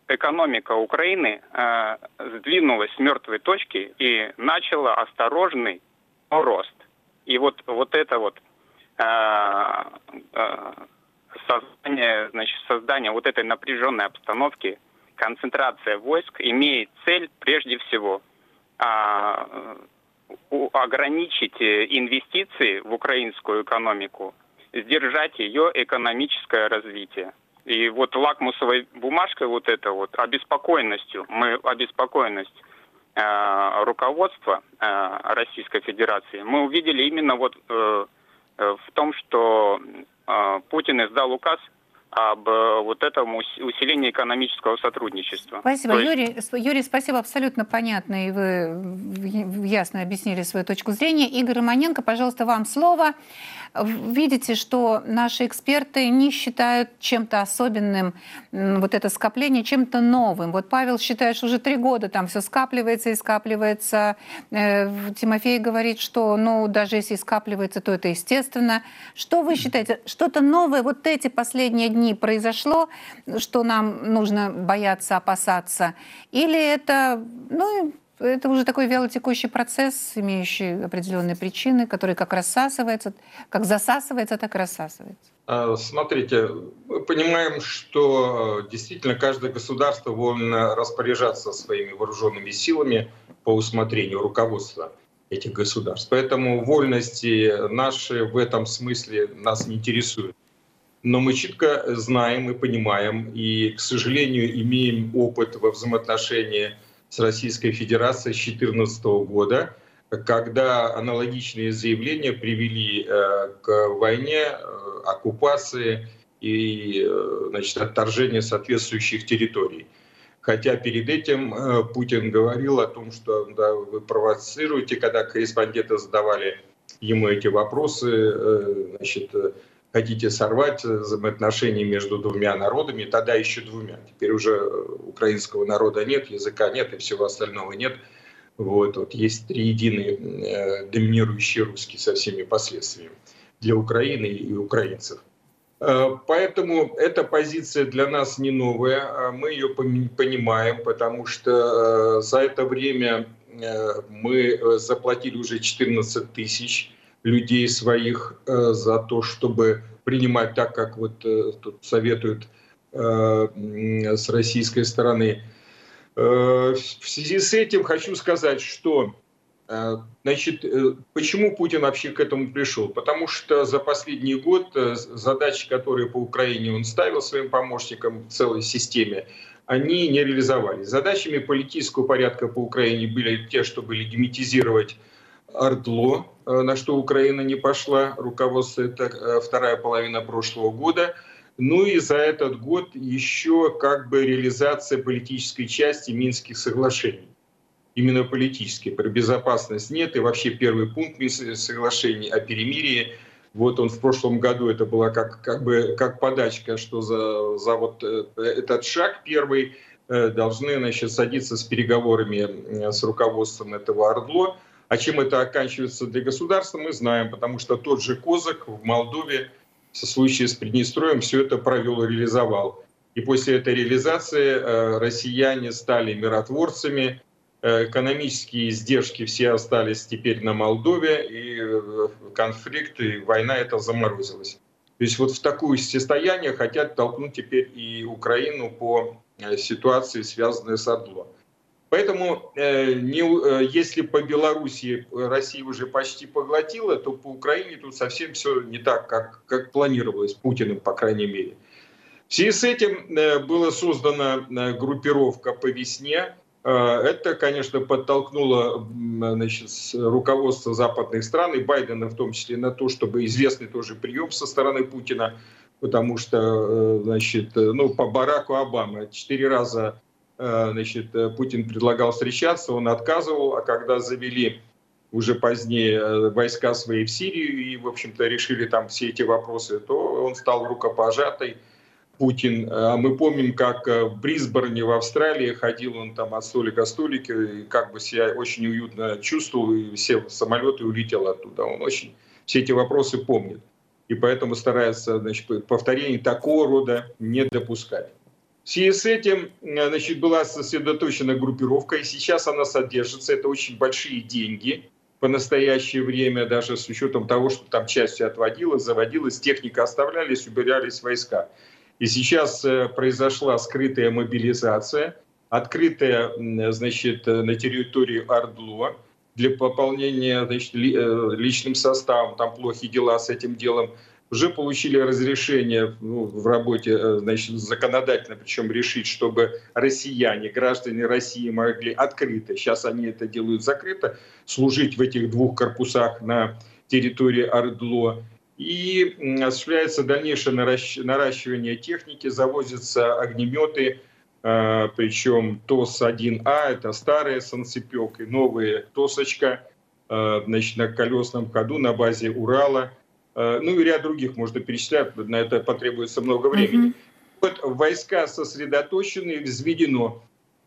экономика Украины э, сдвинулась с мертвой точки и начала осторожный рост. И вот, вот это вот э, э, создание, значит, создание вот этой напряженной обстановки, концентрация войск имеет цель прежде всего а, ограничить э, инвестиции в украинскую экономику, сдержать ее экономическое развитие. И вот лакмусовой бумажкой вот это вот обеспокоенностью, мы обеспокоенность э, руководства э, Российской Федерации, мы увидели именно вот э, э в том, что Путин издал указ об э, вот этом усилении экономического сотрудничества.
Спасибо, есть... Юрий. Юрий, спасибо, абсолютно понятно, и вы ясно объяснили свою точку зрения. Игорь Романенко, пожалуйста, вам слово видите, что наши эксперты не считают чем-то особенным вот это скопление, чем-то новым. Вот Павел считает, что уже три года там все скапливается и скапливается. Э, Тимофей говорит, что ну даже если скапливается, то это естественно. Что вы считаете? Что-то новое вот эти последние дни произошло, что нам нужно бояться, опасаться? Или это ну, это уже такой вялотекущий процесс, имеющий определенные причины, который как рассасывается, как засасывается, так и рассасывается.
А, смотрите, мы понимаем, что действительно каждое государство вольно распоряжаться своими вооруженными силами по усмотрению руководства этих государств. Поэтому вольности наши в этом смысле нас не интересуют. Но мы четко знаем и понимаем, и, к сожалению, имеем опыт во взаимоотношении с Российской Федерацией с 2014 года, когда аналогичные заявления привели э, к войне, э, оккупации и э, значит, отторжению соответствующих территорий. Хотя перед этим Путин говорил о том, что да, вы провоцируете, когда корреспонденты задавали ему эти вопросы, значит, хотите сорвать взаимоотношения между двумя народами, тогда еще двумя. Теперь уже украинского народа нет, языка нет и всего остального нет. Вот, вот есть три единые э, доминирующие русские со всеми последствиями для Украины и украинцев. Э, поэтому эта позиция для нас не новая, а мы ее понимаем, потому что э, за это время э, мы заплатили уже 14 тысяч людей своих э, за то, чтобы принимать так, как вот э, тут советуют э, с российской стороны. В связи с этим хочу сказать, что Значит, почему Путин вообще к этому пришел? Потому что за последний год задачи, которые по Украине он ставил своим помощникам в целой системе, они не реализовались. Задачами политического порядка по Украине были те, чтобы легимитизировать Ордло, на что Украина не пошла, руководство это э, вторая половина прошлого года. Ну и за этот год еще как бы реализация политической части Минских соглашений. Именно политические. Про безопасность нет. И вообще первый пункт Минских соглашений о перемирии, вот он в прошлом году, это была как, как бы как подачка, что за, за вот э, этот шаг первый должны значит, садиться с переговорами с руководством этого Ордло а чем это оканчивается для государства, мы знаем, потому что тот же Козак в Молдове со случая с Приднестровьем все это провел и реализовал. И после этой реализации э, россияне стали миротворцами, э, экономические издержки все остались теперь на Молдове, и э, конфликт и война это заморозилась. То есть вот в такое состояние хотят толкнуть теперь и Украину по ситуации, связанной с Ордло. Поэтому э, не, э, если по Белоруссии Россия уже почти поглотила, то по Украине тут совсем все не так, как, как планировалось Путиным, по крайней мере. В связи с этим э, была создана э, группировка по весне. Э, это, конечно, подтолкнуло значит, руководство западных стран, и Байдена в том числе, на то, чтобы известный тоже прием со стороны Путина, потому что, э, значит, э, ну, по Бараку Обаме четыре раза Э, значит, э, Путин предлагал встречаться, он отказывал, а когда завели уже позднее э, войска свои в Сирию и, в общем-то, решили там все эти вопросы, то он стал рукопожатый. Путин. А мы помним, как в Брисборне в Австралии ходил он там от столика к столику, и как бы себя очень уютно чувствовал, и сел в самолет и улетел оттуда. Он очень все эти вопросы помнит. И поэтому старается значит, повторение такого рода не допускать. В связи с этим э, значит, была сосредоточена группировка, и сейчас она содержится. Это очень большие деньги по настоящее время, даже с учетом того, что там часть отводилась, заводилась, техника оставлялись, убирались войска. И сейчас э, произошла скрытая мобилизация, открытая значит, на территории Ордло для пополнения значит, э, личным составом. Там плохие дела с этим делом уже получили разрешение ну, в работе э, значит, законодательно, причем решить, чтобы россияне, граждане России могли открыто, сейчас они это делают закрыто, служить в этих двух корпусах на территории Ордло. и осуществляется дальнейшее наращивание техники, завозятся огнеметы, э, причем ТОС-1А, это старые санцепек, и новые ТОСочка, э, значит, на колесном ходу на базе Урала, ну и ряд других можно перечислять, на это потребуется много времени. Mm-hmm. Вот войска сосредоточены, взведено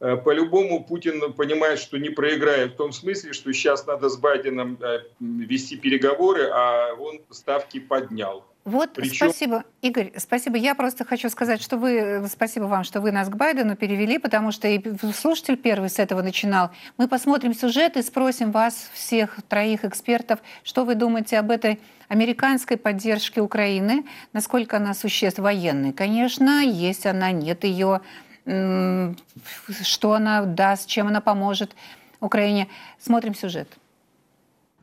Э, по-любому Путин понимает, что не проиграет в том смысле, что сейчас надо с Байденом э, вести переговоры, а он ставки поднял.
Вот, Причем... спасибо, Игорь, спасибо. Я просто хочу сказать, что вы, спасибо вам, что вы нас к Байдену перевели, потому что и слушатель первый с этого начинал. Мы посмотрим сюжет и спросим вас, всех троих экспертов, что вы думаете об этой американской поддержке Украины, насколько она существенна, военной, конечно, есть она, нет ее, что она даст, чем она поможет Украине. Смотрим сюжет.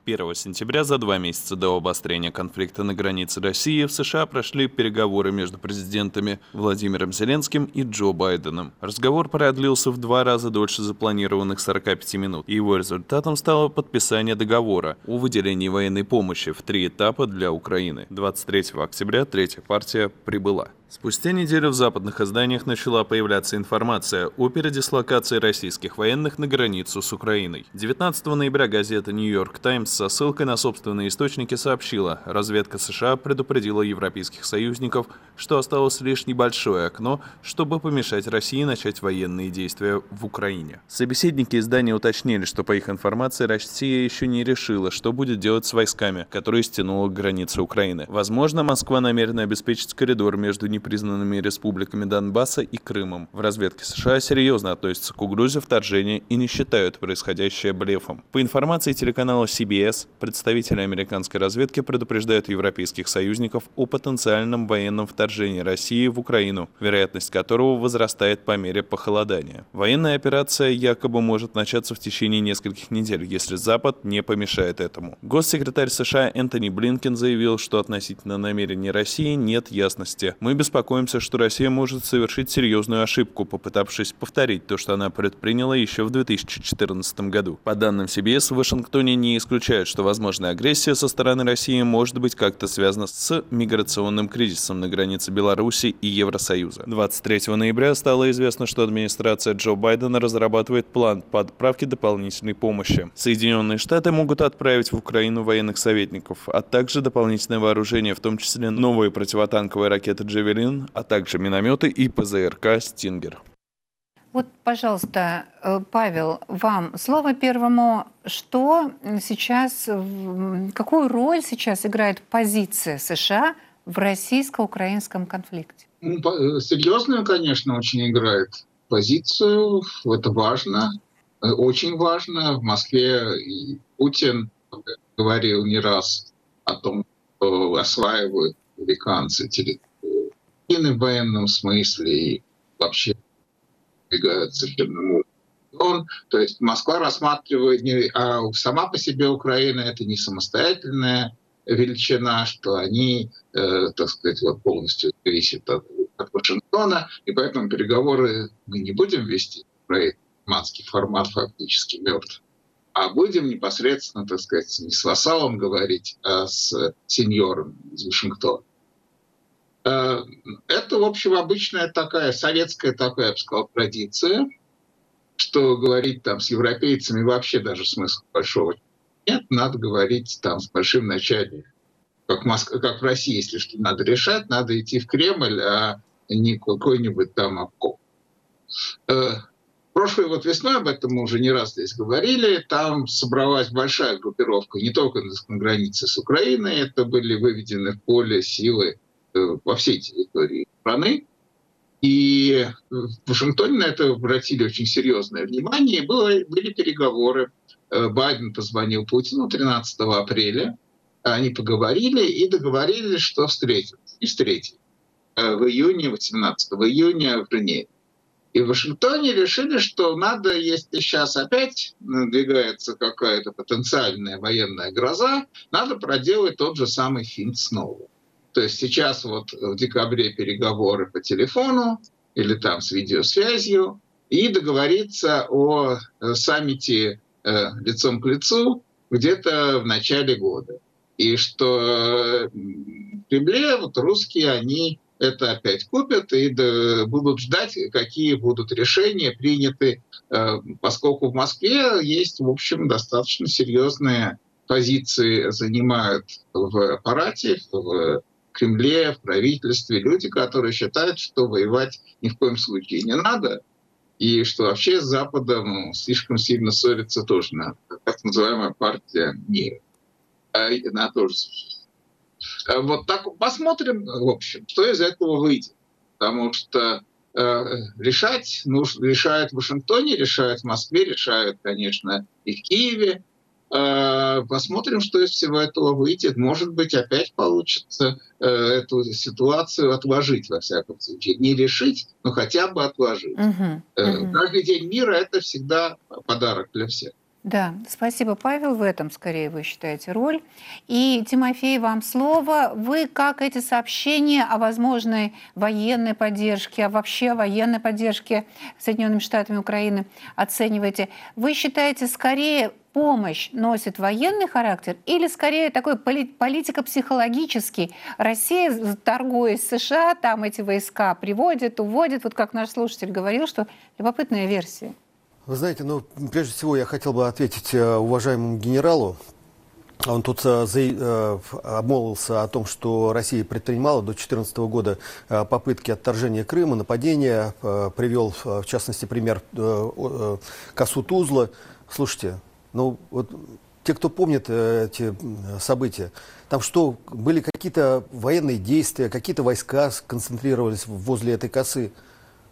1 сентября, за два месяца до обострения конфликта на границе России, в США прошли переговоры между президентами Владимиром Зеленским и Джо Байденом. Разговор продлился в два раза дольше запланированных 45 минут, и его результатом стало подписание договора о выделении военной помощи в три этапа для Украины. 23 октября третья партия прибыла. Спустя неделю в западных изданиях начала появляться информация о передислокации российских военных на границу с Украиной. 19 ноября газета «Нью-Йорк Таймс» со ссылкой на собственные источники сообщила, разведка США предупредила европейских союзников, что осталось лишь небольшое окно, чтобы помешать России начать военные действия в Украине. Собеседники издания уточнили, что по их информации Россия еще не решила, что будет делать с войсками, которые стянула к границе Украины. Возможно, Москва намерена обеспечить коридор между непризнанными республиками Донбасса и Крымом. В разведке США серьезно относятся к угрозе вторжения и не считают происходящее блефом. По информации телеканала CBS, представители американской разведки предупреждают европейских союзников о потенциальном военном вторжении России в Украину, вероятность которого возрастает по мере похолодания. Военная операция якобы может начаться в течение нескольких недель, если Запад не помешает этому. Госсекретарь США Энтони Блинкен заявил, что относительно намерений России нет ясности. Мы без беспокоимся, что Россия может совершить серьезную ошибку, попытавшись повторить то, что она предприняла еще в 2014 году. По данным CBS, в Вашингтоне не исключают, что возможная агрессия со стороны России может быть как-то связана с миграционным кризисом на границе Беларуси и Евросоюза. 23 ноября стало известно, что администрация Джо Байдена разрабатывает план по отправке дополнительной помощи. Соединенные Штаты могут отправить в Украину военных советников, а также дополнительное вооружение, в том числе новые противотанковые ракеты «Джавелин» «Джавелин», а также минометы и ПЗРК «Стингер».
Вот, пожалуйста, э, Павел, вам слово первому. Что сейчас, какую роль сейчас играет позиция США в российско-украинском конфликте?
Ну, э, серьезную, конечно, очень играет позицию. Это важно, э, очень важно. В Москве и Путин говорил не раз о том, что осваивают американцы территорию в военном смысле и вообще двигаются к он, то есть Москва рассматривает, не, а сама по себе Украина это не самостоятельная величина, что они, э, так сказать, вот полностью зависят от, от Вашингтона, и поэтому переговоры мы не будем вести. Форматский формат фактически мертв. А будем непосредственно, так сказать, не с вассалом говорить, а с сеньором из Вашингтона. Это, в общем, обычная такая советская такая, я бы сказал, традиция, что говорить там с европейцами вообще даже смысла большого нет, надо говорить там с большим начальником. Как, Моск... как в России, если что надо решать, надо идти в Кремль, а не какой-нибудь там обкоп. Э, прошлой вот весной, об этом мы уже не раз здесь говорили, там собралась большая группировка не только на границе с Украиной, это были выведены в поле силы во всей территории страны. И в Вашингтоне на это обратили очень серьезное внимание. Было, были переговоры. Э, Байден позвонил Путину 13 апреля. Они поговорили и договорились, что встретятся. И встретились э, в июне, 18 июня в Женеве. И в Вашингтоне решили, что надо, если сейчас опять надвигается какая-то потенциальная военная гроза, надо проделать тот же самый финт снова. То есть сейчас вот в декабре переговоры по телефону или там с видеосвязью и договориться о э, саммите э, лицом к лицу где-то в начале года. И что в Кремле вот русские, они это опять купят и будут ждать, какие будут решения приняты, поскольку в Москве есть, в общем, достаточно серьезные позиции занимают в аппарате, в Кремле, в правительстве люди, которые считают, что воевать ни в коем случае не надо, и что вообще с Западом слишком сильно ссориться тоже надо. Так называемая партия мира. А она тоже а вот так посмотрим, в общем, что из этого выйдет. Потому что э, решать нужно, решают в Вашингтоне, решают в Москве, решают, конечно, и в Киеве. Э, посмотрим, что из всего этого выйдет. Может быть, опять получится э, эту ситуацию отложить, во всяком случае. Не решить, но хотя бы отложить. Угу, угу. Каждый день мира – это всегда подарок для всех.
Да, спасибо, Павел. В этом, скорее, вы считаете роль. И, Тимофей, вам слово. Вы как эти сообщения о возможной военной поддержке, а вообще военной поддержке Соединенными Штатами Украины оцениваете? Вы считаете, скорее помощь носит военный характер или скорее такой политико-психологический? Россия, торгуясь с США, там эти войска приводит, уводит, вот как наш слушатель говорил, что любопытная версия.
Вы знаете, ну, прежде всего я хотел бы ответить э, уважаемому генералу. Он тут э, э, обмолвился о том, что Россия предпринимала до 2014 года попытки отторжения Крыма, нападения. Привел, в частности, пример Косу Тузла. Слушайте, ну вот те, кто помнит э, эти события, там что, были какие-то военные действия, какие-то войска сконцентрировались возле этой косы.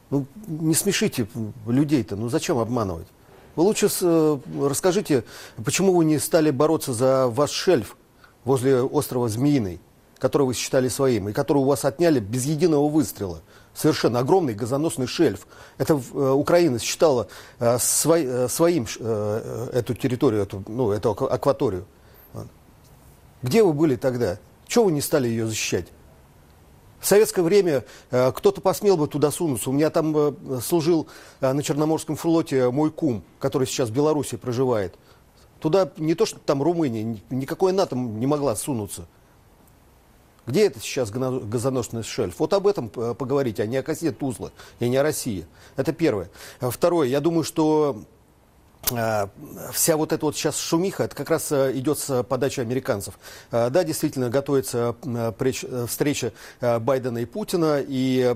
Ну, не смешите людей-то, ну зачем обманывать? Вы лучше э, расскажите, почему вы не стали бороться за ваш шельф возле острова Змеиный, который вы считали своим, и который у вас отняли без единого выстрела. Совершенно огромный газоносный шельф. Это э, Украина считала э, свой, э, своим э, эту территорию, эту, ну, эту акваторию. Где вы были тогда? Чего вы не стали ее защищать? В советское время э, кто-то посмел бы туда сунуться. У меня там э, служил э, на Черноморском флоте мой кум, который сейчас в Беларуси проживает. Туда не то, что там Румыния, никакой НАТО не могла сунуться. Где это сейчас газоносный шельф? Вот об этом поговорить, а не о косе Тузла и не о России. Это первое. Второе, я думаю, что а, вся вот эта вот сейчас шумиха, это как раз э, идет с подачи американцев. Да, действительно, готовится э, э, встреча Байдена и Путина, и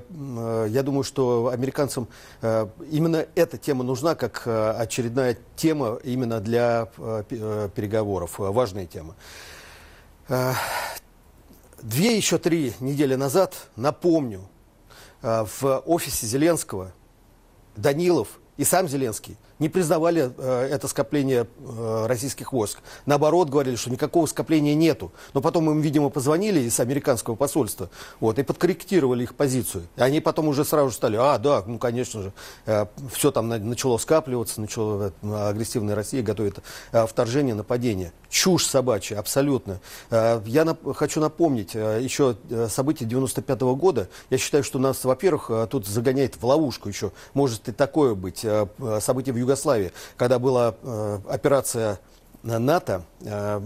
я думаю, что американцам именно эта тема нужна как очередная тема именно для переговоров, важная тема. Две еще три недели назад, напомню, в офисе Зеленского Данилов и сам Зеленский не признавали э, это скопление э, российских войск. Наоборот, говорили, что никакого скопления нету. Но потом им, видимо, позвонили из американского посольства вот, и подкорректировали их позицию. И они потом уже сразу стали, а, да, ну, конечно же, э, все там начало скапливаться, начало агрессивная Россия готовит вторжение, нападение. Чушь собачья, абсолютно. Я хочу напомнить еще события 95 -го года. Я считаю, что нас, во-первых, тут загоняет в ловушку еще. Может и такое быть. Э, события в Юго Югославии, когда была э, операция НАТО, э,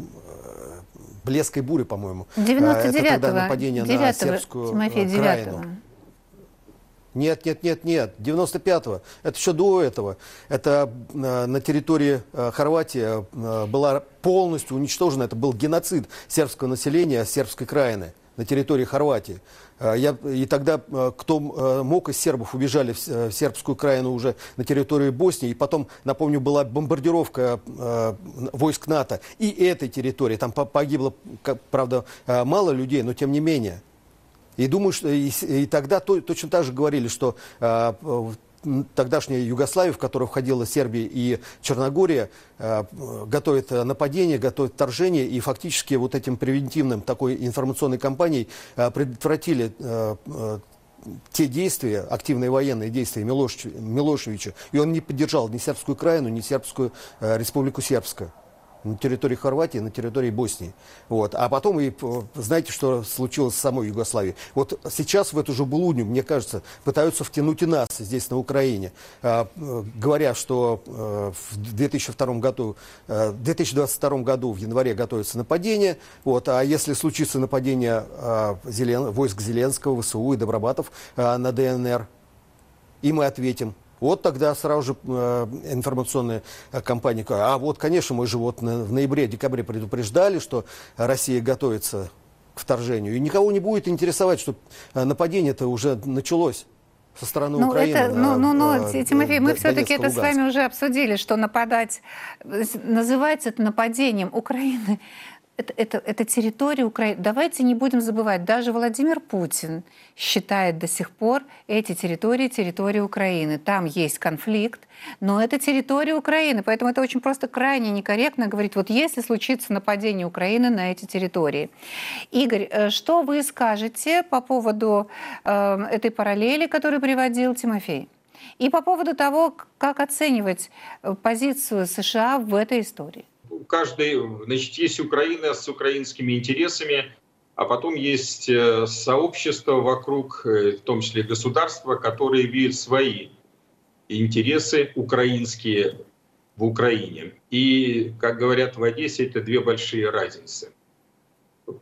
Блеской бури, по-моему.
99-го.
Это когда нападение 9 на сербскую
Тимофей,
э, краину. Нет, нет, нет, нет. 95-го. Это еще до этого. Это э, на территории э, Хорватии э, была полностью уничтожена. Это был геноцид сербского населения сербской краины на территории Хорватии. А, я, и тогда а, кто а, мог из сербов убежали в сербскую краину уже на территорию Боснии. И потом, напомню, была бомбардировка войск НАТО и этой территории. Там погибло, правда, мало людей, но тем не менее. И думаю, что и, и тогда то, точно так же говорили, что тогдашняя Югославия, в которую входила Сербия и Черногория, э, готовит нападение, готовит вторжение, и фактически вот этим превентивным такой информационной кампанией э, предотвратили э, те действия, активные военные действия Милошевича, и он не поддержал ни сербскую краину, ни сербскую республику Сербскую. На территории Хорватии, на территории Боснии. Вот. А потом, и знаете, что случилось с самой Югославией? Вот сейчас в эту же Булуню, мне кажется, пытаются втянуть и нас здесь, на Украине, а, говоря, что в 2002 году, 2022 году в январе готовится нападение, вот, а если случится нападение Зелен, войск Зеленского, ВСУ и Добробатов на ДНР, и мы ответим. Вот тогда сразу же э, информационная компания, а вот, конечно, мы же вот в ноябре-декабре предупреждали, что Россия готовится к вторжению. И никого не будет интересовать, что э, нападение-то уже началось со стороны
ну,
Украины.
Это, ну, ну,
э,
Тимофей, мы все-таки это с вами уже обсудили, что нападать, называется это нападением Украины это, это, это территория Украины. Давайте не будем забывать, даже Владимир Путин считает до сих пор эти территории территорией Украины. Там есть конфликт, но это территория Украины. Поэтому это очень просто крайне некорректно говорить, вот если случится нападение Украины на эти территории. Игорь, э, что вы скажете по поводу э, этой параллели, которую приводил Тимофей? И по поводу того, как оценивать э, позицию США в этой истории?
Каждый, значит, есть Украина с украинскими интересами, а потом есть э, сообщество вокруг, э, в том числе государства, которые видят свои интересы украинские в Украине. И, как говорят в Одессе, это две большие разницы.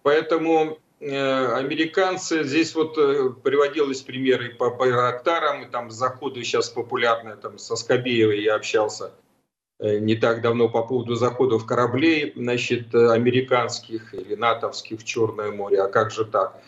Поэтому э, американцы, здесь вот приводилось примеры по Байрактарам, там заходы сейчас популярны, там со Скобеевой я общался – не так давно по поводу заходов кораблей, значит, э, американских или натовских в Черное море. А как же так?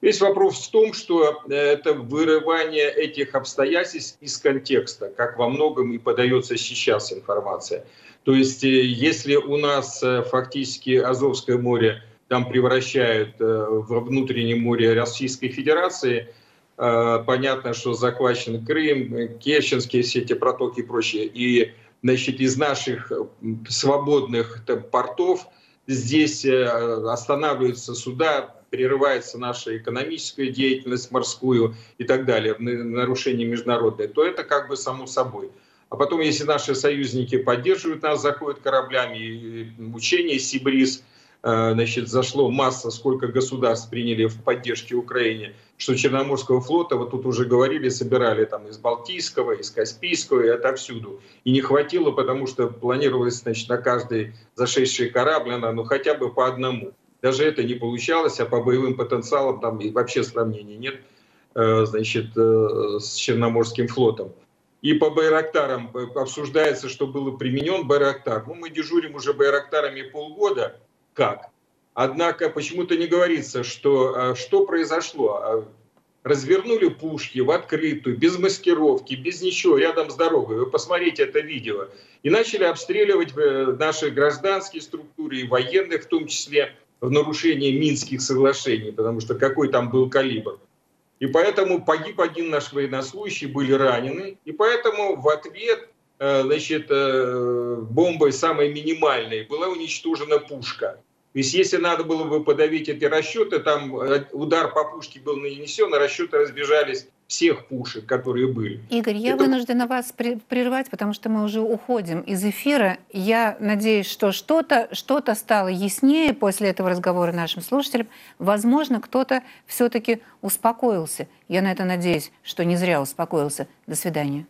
Весь вопрос в том, что э, это вырывание этих обстоятельств из контекста, как во многом и подается сейчас информация. То есть, если у нас фактически Азовское море там превращают во внутреннее море Российской Федерации, понятно, что захвачен Крым, Керченские все эти протоки и прочее, и значит, из наших свободных портов здесь э, останавливаются суда, прерывается наша экономическая деятельность морскую и так далее, нарушение международное, то это как бы само собой. А потом, если наши союзники поддерживают нас, заходят кораблями, и учения Сибриз, э, значит, зашло масса, сколько государств приняли в поддержке Украине, что Черноморского флота, вот тут уже говорили, собирали там из Балтийского, из Каспийского и отовсюду. И не хватило, потому что планировалось, значит, на каждый зашедший корабль, она, ну хотя бы по одному. Даже это не получалось, а по боевым потенциалам там и вообще сравнения нет, э, значит, э, с Черноморским флотом. И по Байрактарам обсуждается, что был применен Байрактар. Ну, мы дежурим уже Байрактарами полгода. Как? Однако почему-то не говорится, что, а, что произошло. А, развернули пушки в открытую, без маскировки, без ничего, рядом с дорогой. Вы посмотрите это видео. И начали обстреливать э, наши гражданские структуры и военные, в том числе в нарушение Минских соглашений, потому что какой там был калибр. И поэтому погиб один наш военнослужащий, были ранены. И поэтому в ответ э, значит, э, бомбой самой минимальной была уничтожена пушка. То есть если надо было бы подавить эти расчеты, там э, удар по пушке был нанесен, а расчеты разбежались всех пушек, которые были.
Игорь, я Это... вынуждена вас прервать, потому что мы уже уходим из эфира. Я надеюсь, что что-то что стало яснее после этого разговора нашим слушателям. Возможно, кто-то все-таки успокоился. Я на это надеюсь, что не зря успокоился. До свидания.